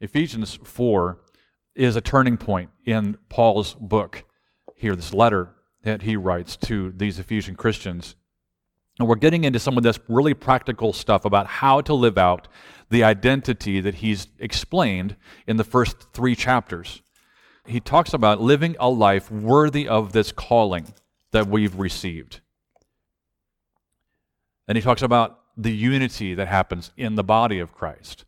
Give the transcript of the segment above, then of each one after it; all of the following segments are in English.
Ephesians 4 is a turning point in Paul's book here, this letter that he writes to these Ephesian Christians. And we're getting into some of this really practical stuff about how to live out the identity that he's explained in the first three chapters. He talks about living a life worthy of this calling that we've received. And he talks about the unity that happens in the body of Christ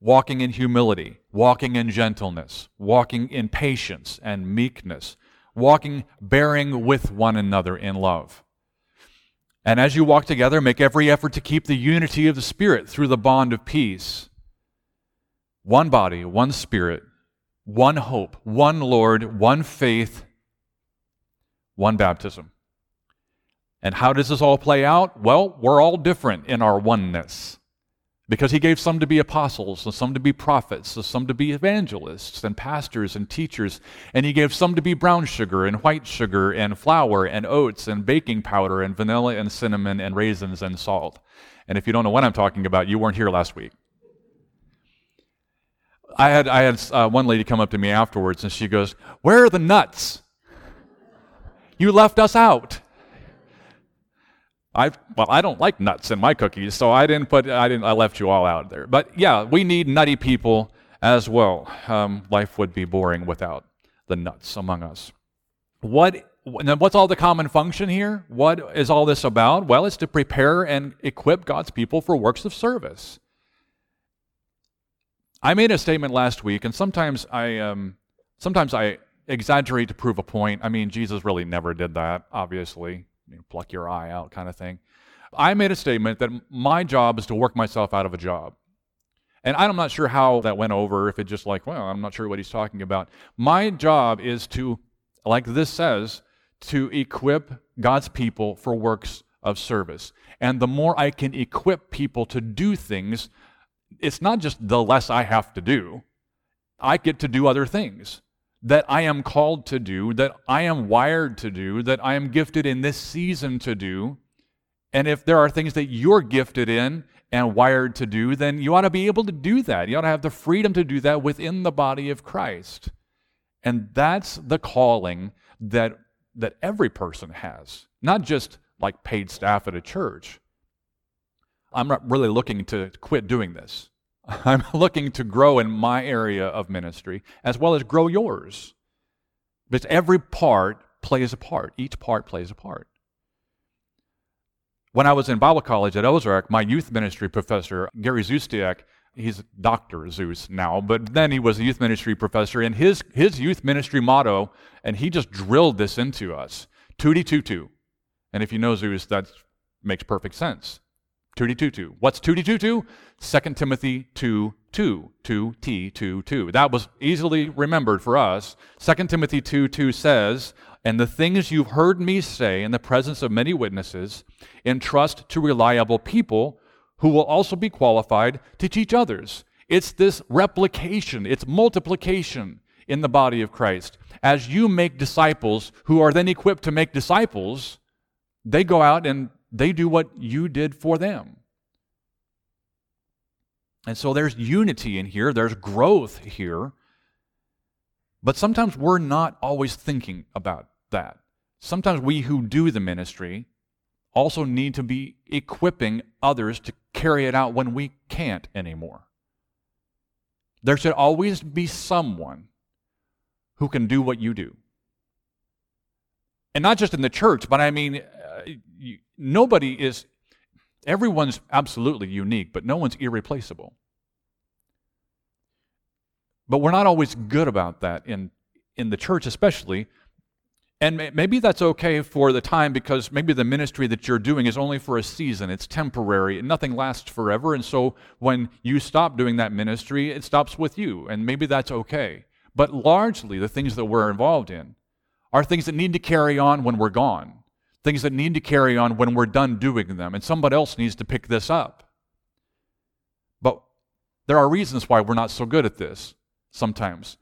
walking in humility, walking in gentleness, walking in patience and meekness, walking bearing with one another in love. And as you walk together, make every effort to keep the unity of the Spirit through the bond of peace. One body, one Spirit, one hope, one Lord, one faith, one baptism. And how does this all play out? Well, we're all different in our oneness. Because he gave some to be apostles, and some to be prophets, and some to be evangelists, and pastors, and teachers. And he gave some to be brown sugar, and white sugar, and flour, and oats, and baking powder, and vanilla, and cinnamon, and raisins, and salt. And if you don't know what I'm talking about, you weren't here last week. I had, I had uh, one lady come up to me afterwards, and she goes, Where are the nuts? You left us out. I well, I don't like nuts in my cookies, so I didn't put I didn't I left you all out there. But yeah, we need nutty people as well. Um, life would be boring without the nuts among us. What what's all the common function here? What is all this about? Well, it's to prepare and equip God's people for works of service. I made a statement last week, and sometimes I um, sometimes I exaggerate to prove a point. I mean, Jesus really never did that, obviously you know, pluck your eye out kind of thing. I made a statement that my job is to work myself out of a job. And I'm not sure how that went over, if it just like, well, I'm not sure what he's talking about. My job is to, like this says, to equip God's people for works of service. And the more I can equip people to do things, it's not just the less I have to do, I get to do other things that I am called to do, that I am wired to do, that I am gifted in this season to do. And if there are things that you're gifted in and wired to do, then you ought to be able to do that. You ought to have the freedom to do that within the body of Christ. And that's the calling that, that every person has, not just like paid staff at a church. I'm not really looking to quit doing this. I'm looking to grow in my area of ministry as well as grow yours. But every part plays a part. Each part plays a part. When I was in Bible college at Ozark, my youth ministry professor, Gary Zustiak, he's Dr. Zeus now, but then he was a youth ministry professor, and his, his youth ministry motto, and he just drilled this into us, Tootie Tutu. And if you know Zeus, that makes perfect sense. Tootie Tutu. What's Tootie Tutu? 2 Timothy 2 2. 2 T 2 2. That was easily remembered for us. 2 Timothy 2 2 says, And the things you've heard me say in the presence of many witnesses, entrust to reliable people who will also be qualified to teach others. It's this replication, it's multiplication in the body of Christ. As you make disciples who are then equipped to make disciples, they go out and they do what you did for them. And so there's unity in here, there's growth here. But sometimes we're not always thinking about that. Sometimes we who do the ministry also need to be equipping others to carry it out when we can't anymore. There should always be someone who can do what you do. And not just in the church, but I mean, you, nobody is, everyone's absolutely unique, but no one's irreplaceable. But we're not always good about that in, in the church, especially. And maybe that's okay for the time because maybe the ministry that you're doing is only for a season. It's temporary and nothing lasts forever. And so when you stop doing that ministry, it stops with you. And maybe that's okay. But largely, the things that we're involved in are things that need to carry on when we're gone things that need to carry on when we're done doing them, and somebody else needs to pick this up. But there are reasons why we're not so good at this sometimes.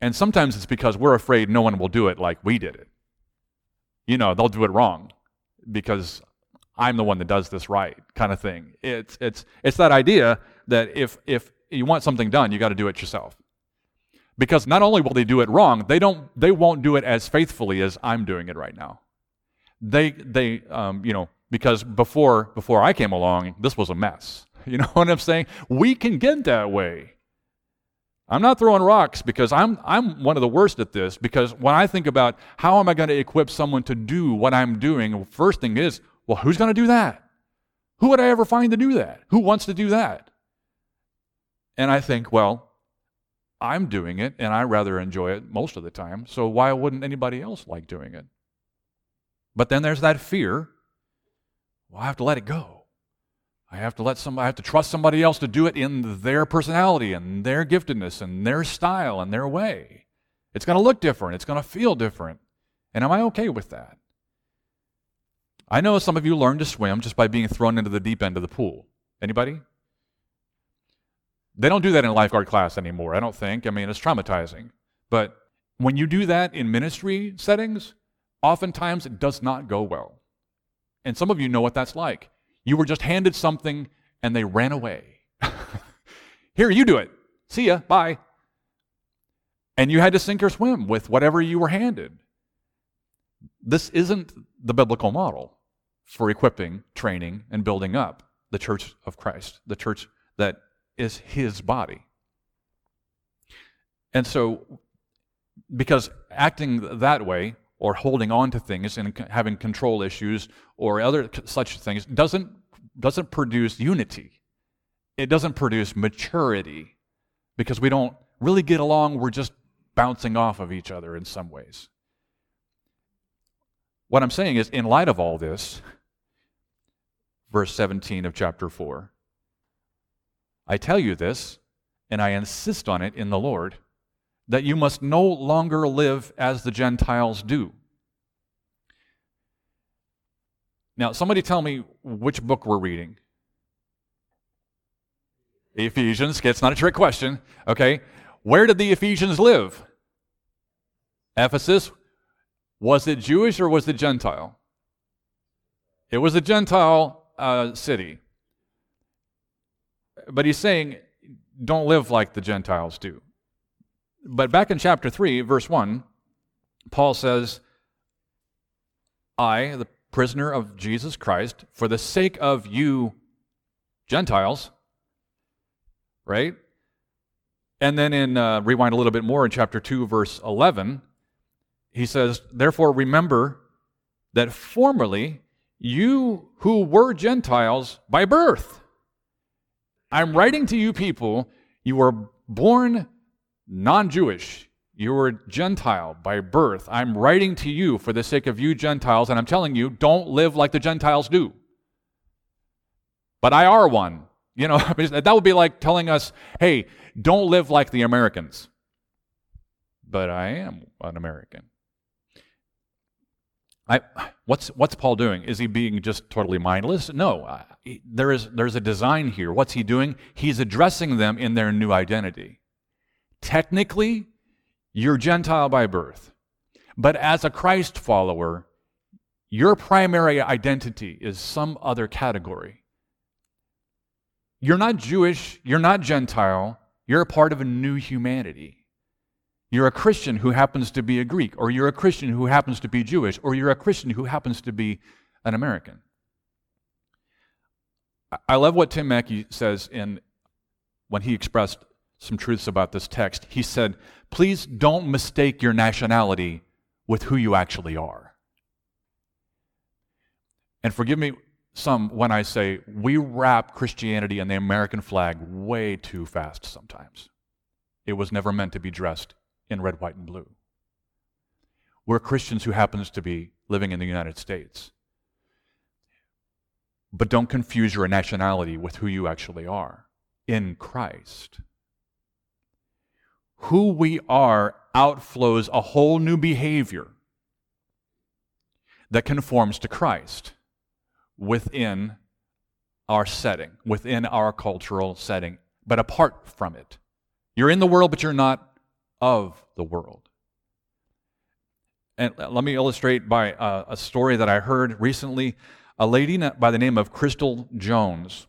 And sometimes it's because we're afraid no one will do it like we did it. You know, they'll do it wrong because I'm the one that does this right, kind of thing. It's, it's, it's that idea that if, if you want something done, you got to do it yourself. Because not only will they do it wrong, they don't they won't do it as faithfully as I'm doing it right now. They they um, you know because before before I came along, this was a mess. You know what I'm saying? We can get that way. I'm not throwing rocks because I'm I'm one of the worst at this because when I think about how am I going to equip someone to do what I'm doing, first thing is, well, who's going to do that? Who would I ever find to do that? Who wants to do that? And I think, well, I'm doing it and I rather enjoy it most of the time, so why wouldn't anybody else like doing it? But then there's that fear. Well, I have to let it go. I have to let somebody, I have to trust somebody else to do it in their personality and their giftedness and their style and their way. It's going to look different. It's going to feel different. And am I okay with that? I know some of you learn to swim just by being thrown into the deep end of the pool. Anybody? They don't do that in lifeguard class anymore, I don't think. I mean, it's traumatizing. But when you do that in ministry settings, oftentimes it does not go well. And some of you know what that's like. You were just handed something and they ran away. Here, you do it. See ya. Bye. And you had to sink or swim with whatever you were handed. This isn't the biblical model for equipping, training, and building up the church of Christ, the church that is his body. And so, because acting that way, or holding on to things and having control issues or other such things, doesn't, doesn't produce unity. It doesn't produce maturity because we don't really get along. We're just bouncing off of each other in some ways. What I'm saying is, in light of all this, verse 17 of chapter 4. I tell you this, and I insist on it in the Lord, that you must no longer live as the Gentiles do. Now, somebody tell me which book we're reading. Ephesians. It's not a trick question. Okay. Where did the Ephesians live? Ephesus. Was it Jewish or was it Gentile? It was a Gentile uh, city. But he's saying, don't live like the Gentiles do. But back in chapter 3, verse 1, Paul says, I, the prisoner of Jesus Christ, for the sake of you Gentiles, right? And then in, uh, rewind a little bit more in chapter 2, verse 11, he says, Therefore remember that formerly you who were Gentiles by birth. I'm writing to you people, you were born non Jewish. You were Gentile by birth. I'm writing to you for the sake of you Gentiles, and I'm telling you, don't live like the Gentiles do. But I are one. You know, that would be like telling us, hey, don't live like the Americans. But I am an American. I, what's, what's Paul doing? Is he being just totally mindless? No. Uh, there is, there's a design here. What's he doing? He's addressing them in their new identity. Technically, you're Gentile by birth. But as a Christ follower, your primary identity is some other category. You're not Jewish, you're not Gentile, you're a part of a new humanity. You're a Christian who happens to be a Greek, or you're a Christian who happens to be Jewish, or you're a Christian who happens to be an American. I love what Tim Mackie says in when he expressed some truths about this text. He said, Please don't mistake your nationality with who you actually are. And forgive me some when I say we wrap Christianity in the American flag way too fast sometimes. It was never meant to be dressed in red, white, and blue. We're Christians who happens to be living in the United States. But don't confuse your nationality with who you actually are in Christ. Who we are outflows a whole new behavior that conforms to Christ within our setting, within our cultural setting, but apart from it. You're in the world, but you're not of the world. And let me illustrate by a, a story that I heard recently. A lady by the name of Crystal Jones.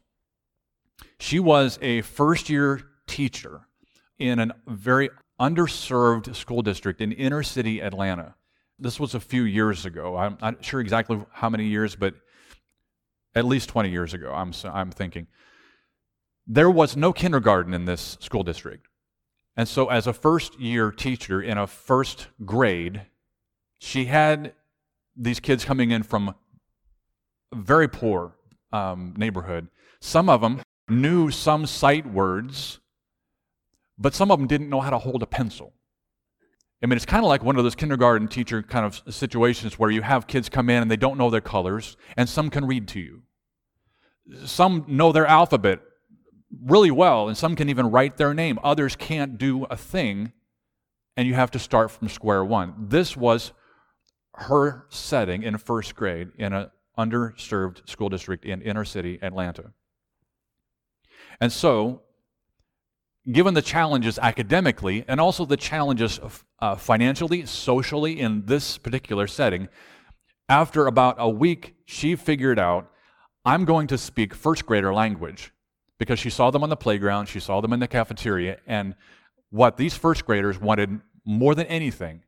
She was a first year teacher in a very underserved school district in inner city Atlanta. This was a few years ago. I'm not sure exactly how many years, but at least 20 years ago, I'm, I'm thinking. There was no kindergarten in this school district. And so, as a first year teacher in a first grade, she had these kids coming in from very poor um, neighborhood. Some of them knew some sight words, but some of them didn't know how to hold a pencil. I mean, it's kind of like one of those kindergarten teacher kind of situations where you have kids come in and they don't know their colors, and some can read to you. Some know their alphabet really well, and some can even write their name. Others can't do a thing, and you have to start from square one. This was her setting in first grade in an underserved school district in inner city Atlanta. And so, given the challenges academically and also the challenges uh, financially, socially in this particular setting, after about a week, she figured out I'm going to speak first grader language because she saw them on the playground, she saw them in the cafeteria, and what these first graders wanted more than anything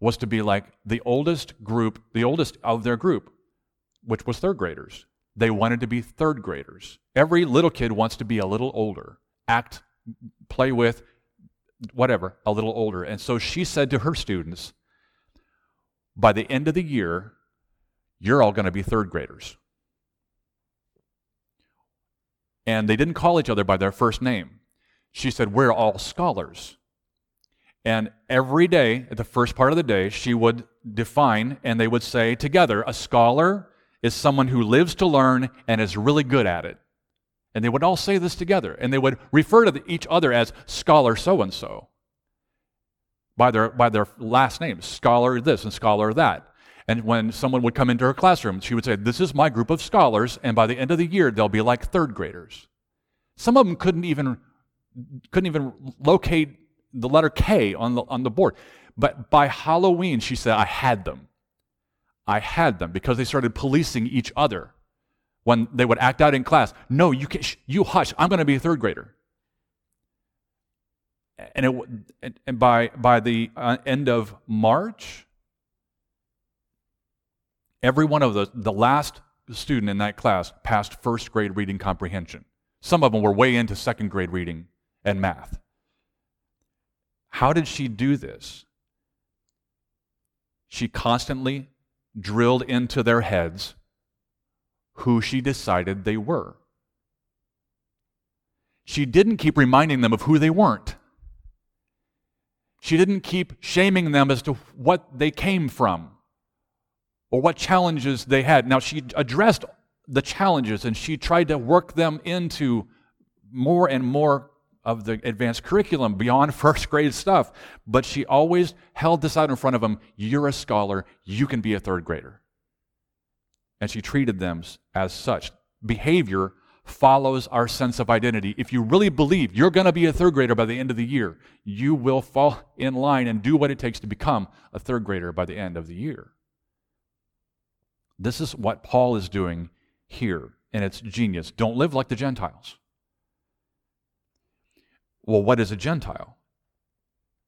was to be like the oldest group, the oldest of their group, which was third graders. They wanted to be third graders. Every little kid wants to be a little older, act, play with, whatever, a little older. And so she said to her students, by the end of the year, you're all going to be third graders. And they didn't call each other by their first name. She said, We're all scholars. And every day, at the first part of the day, she would define and they would say together a scholar is someone who lives to learn and is really good at it. And they would all say this together, and they would refer to each other as scholar so and so by their, by their last names scholar this and scholar that. And when someone would come into her classroom, she would say, This is my group of scholars, and by the end of the year, they'll be like third graders. Some of them couldn't even, couldn't even locate the letter K on the, on the board. But by Halloween, she said, I had them. I had them because they started policing each other when they would act out in class. No, you, can, you hush. I'm going to be a third grader. And, it, and by, by the uh, end of March, every one of those, the last student in that class passed first grade reading comprehension. Some of them were way into second grade reading and math. How did she do this? She constantly drilled into their heads who she decided they were. She didn't keep reminding them of who they weren't. She didn't keep shaming them as to what they came from or what challenges they had. Now, she addressed the challenges and she tried to work them into more and more of the advanced curriculum beyond first grade stuff. But she always held this out in front of them you're a scholar, you can be a third grader. And she treated them as such. Behavior follows our sense of identity. If you really believe you're going to be a third grader by the end of the year, you will fall in line and do what it takes to become a third grader by the end of the year. This is what Paul is doing here, and it's genius. Don't live like the Gentiles. Well, what is a Gentile?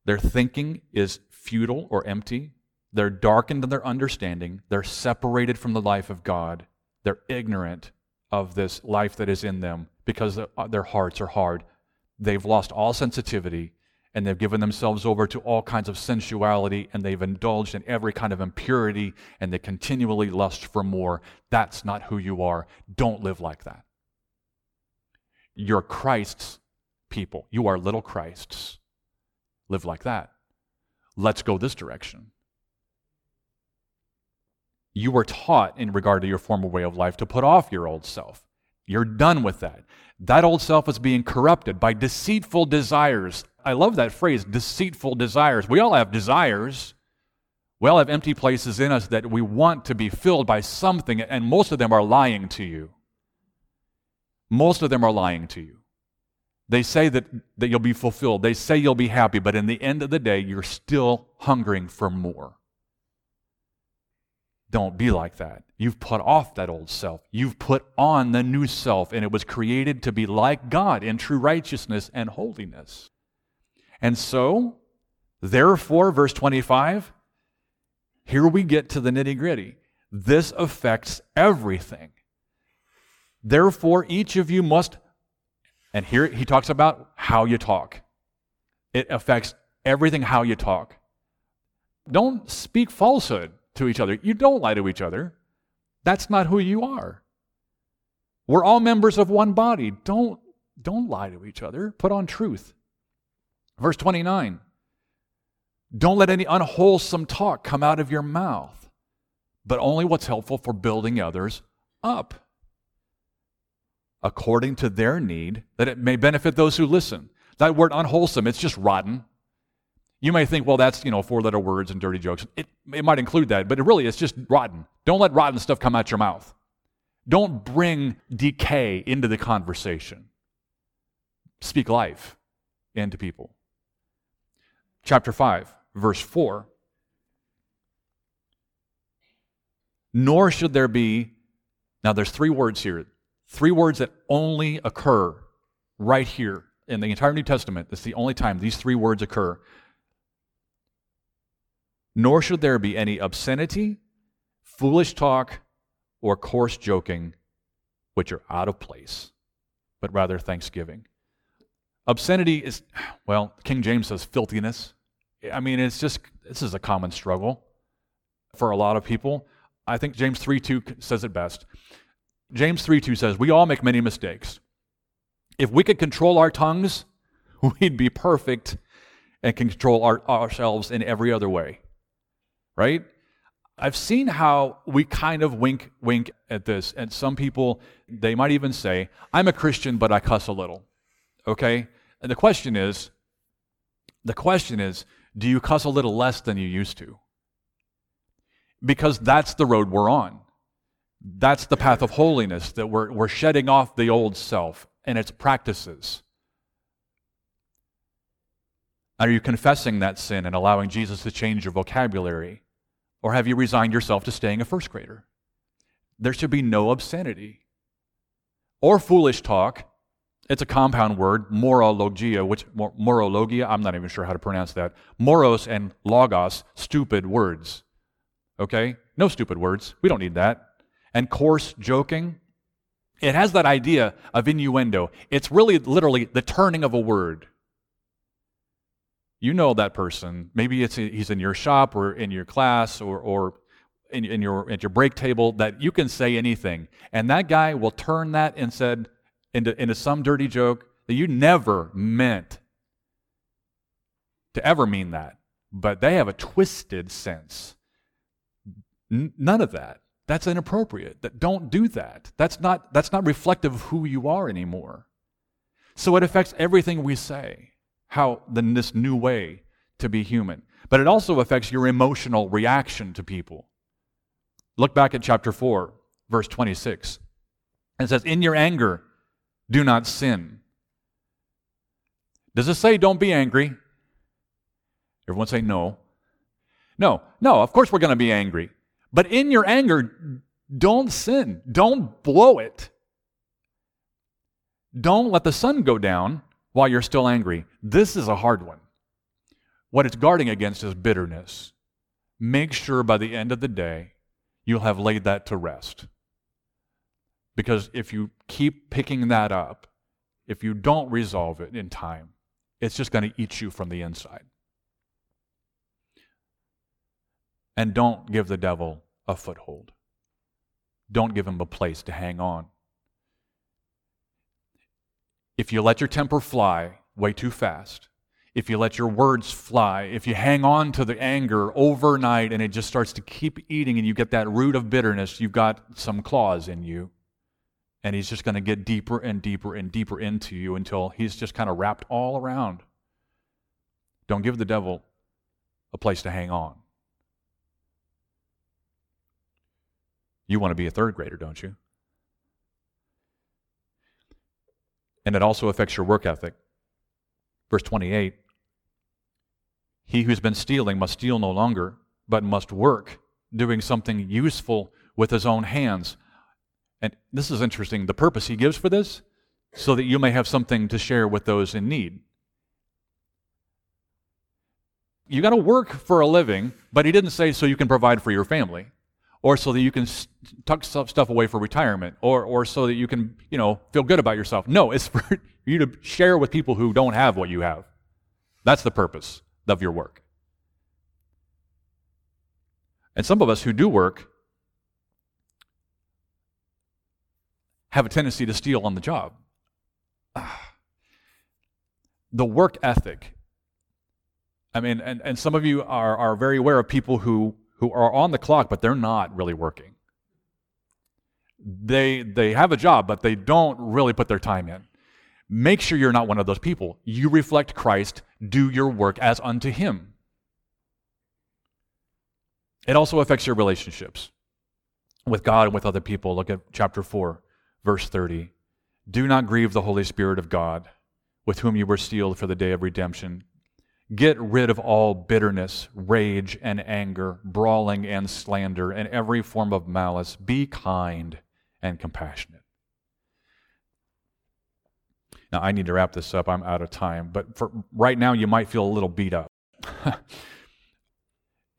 Their thinking is futile or empty. They're darkened in their understanding. They're separated from the life of God. They're ignorant of this life that is in them because uh, their hearts are hard. They've lost all sensitivity and they've given themselves over to all kinds of sensuality and they've indulged in every kind of impurity and they continually lust for more. That's not who you are. Don't live like that. You're Christ's people. You are little Christs. Live like that. Let's go this direction. You were taught, in regard to your former way of life, to put off your old self. You're done with that. That old self is being corrupted by deceitful desires. I love that phrase, deceitful desires. We all have desires. We all have empty places in us that we want to be filled by something, and most of them are lying to you. Most of them are lying to you. They say that, that you'll be fulfilled. They say you'll be happy, but in the end of the day, you're still hungering for more. Don't be like that. You've put off that old self. You've put on the new self, and it was created to be like God in true righteousness and holiness. And so, therefore, verse 25, here we get to the nitty gritty. This affects everything. Therefore, each of you must, and here he talks about how you talk. It affects everything how you talk. Don't speak falsehood to each other. You don't lie to each other. That's not who you are. We're all members of one body. Don't, don't lie to each other. Put on truth. Verse 29 Don't let any unwholesome talk come out of your mouth, but only what's helpful for building others up according to their need, that it may benefit those who listen. That word unwholesome, it's just rotten. You may think, well, that's, you know, four letter words and dirty jokes. It, it might include that, but it really, it's just rotten. Don't let rotten stuff come out your mouth. Don't bring decay into the conversation. Speak life into people. Chapter 5, verse 4. Nor should there be, now there's three words here, three words that only occur right here in the entire New Testament. It's the only time these three words occur nor should there be any obscenity, foolish talk, or coarse joking, which are out of place, but rather thanksgiving. Obscenity is, well, King James says filthiness. I mean, it's just, this is a common struggle for a lot of people. I think James 3 2 says it best. James 3 2 says, We all make many mistakes. If we could control our tongues, we'd be perfect and control our, ourselves in every other way right? I've seen how we kind of wink wink at this, and some people they might even say, "I'm a Christian, but I cuss a little." Okay? And the question is the question is, do you cuss a little less than you used to? Because that's the road we're on. That's the path of holiness that we're, we're shedding off the old self and its practices. Are you confessing that sin and allowing Jesus to change your vocabulary? Or have you resigned yourself to staying a first grader? There should be no obscenity or foolish talk. It's a compound word, morologia, which morologia, I'm not even sure how to pronounce that. Moros and logos, stupid words. Okay? No stupid words. We don't need that. And coarse joking, it has that idea of innuendo. It's really literally the turning of a word. You know that person. Maybe it's he's in your shop or in your class or, or in, in your at your break table that you can say anything, and that guy will turn that and said into, into some dirty joke that you never meant to ever mean that, but they have a twisted sense. N- none of that. That's inappropriate. That don't do that. That's not that's not reflective of who you are anymore. So it affects everything we say how then this new way to be human. But it also affects your emotional reaction to people. Look back at chapter 4, verse 26. It says, In your anger, do not sin. Does it say don't be angry? Everyone say no. No, no, of course we're going to be angry. But in your anger, don't sin. Don't blow it. Don't let the sun go down while you're still angry. This is a hard one. What it's guarding against is bitterness. Make sure by the end of the day you'll have laid that to rest. Because if you keep picking that up, if you don't resolve it in time, it's just going to eat you from the inside. And don't give the devil a foothold. Don't give him a place to hang on. If you let your temper fly way too fast, if you let your words fly, if you hang on to the anger overnight and it just starts to keep eating and you get that root of bitterness, you've got some claws in you. And he's just going to get deeper and deeper and deeper into you until he's just kind of wrapped all around. Don't give the devil a place to hang on. You want to be a third grader, don't you? And it also affects your work ethic. Verse 28 He who's been stealing must steal no longer, but must work, doing something useful with his own hands. And this is interesting. The purpose he gives for this, so that you may have something to share with those in need. You got to work for a living, but he didn't say so you can provide for your family or so that you can tuck stuff away for retirement, or, or so that you can, you know, feel good about yourself. No, it's for you to share with people who don't have what you have. That's the purpose of your work. And some of us who do work have a tendency to steal on the job. The work ethic. I mean, and, and some of you are, are very aware of people who who are on the clock, but they're not really working. They, they have a job, but they don't really put their time in. Make sure you're not one of those people. You reflect Christ, do your work as unto Him. It also affects your relationships with God and with other people. Look at chapter 4, verse 30. Do not grieve the Holy Spirit of God, with whom you were sealed for the day of redemption. Get rid of all bitterness, rage, and anger, brawling and slander, and every form of malice. Be kind and compassionate. Now, I need to wrap this up. I'm out of time. But for right now, you might feel a little beat up.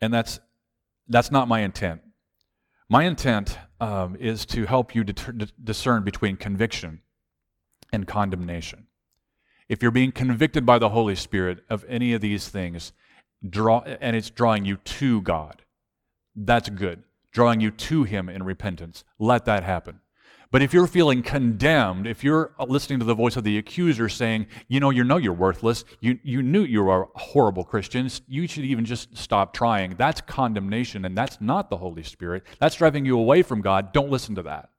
and that's, that's not my intent. My intent um, is to help you deter- discern between conviction and condemnation. If you're being convicted by the Holy Spirit of any of these things, draw, and it's drawing you to God, that's good. Drawing you to Him in repentance, let that happen. But if you're feeling condemned, if you're listening to the voice of the accuser saying, you know, you know you're worthless, you, you knew you were a horrible Christian, you should even just stop trying, that's condemnation, and that's not the Holy Spirit. That's driving you away from God. Don't listen to that.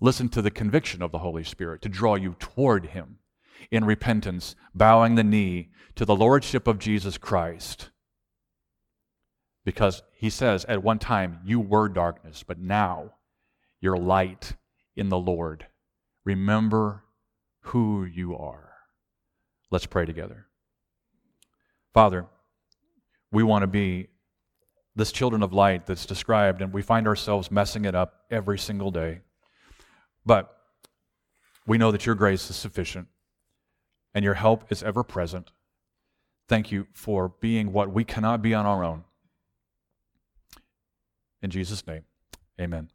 Listen to the conviction of the Holy Spirit to draw you toward Him in repentance, bowing the knee to the Lordship of Jesus Christ. Because he says, at one time, you were darkness, but now you're light in the Lord. Remember who you are. Let's pray together. Father, we want to be this children of light that's described, and we find ourselves messing it up every single day. But we know that your grace is sufficient and your help is ever present. Thank you for being what we cannot be on our own. In Jesus' name, amen.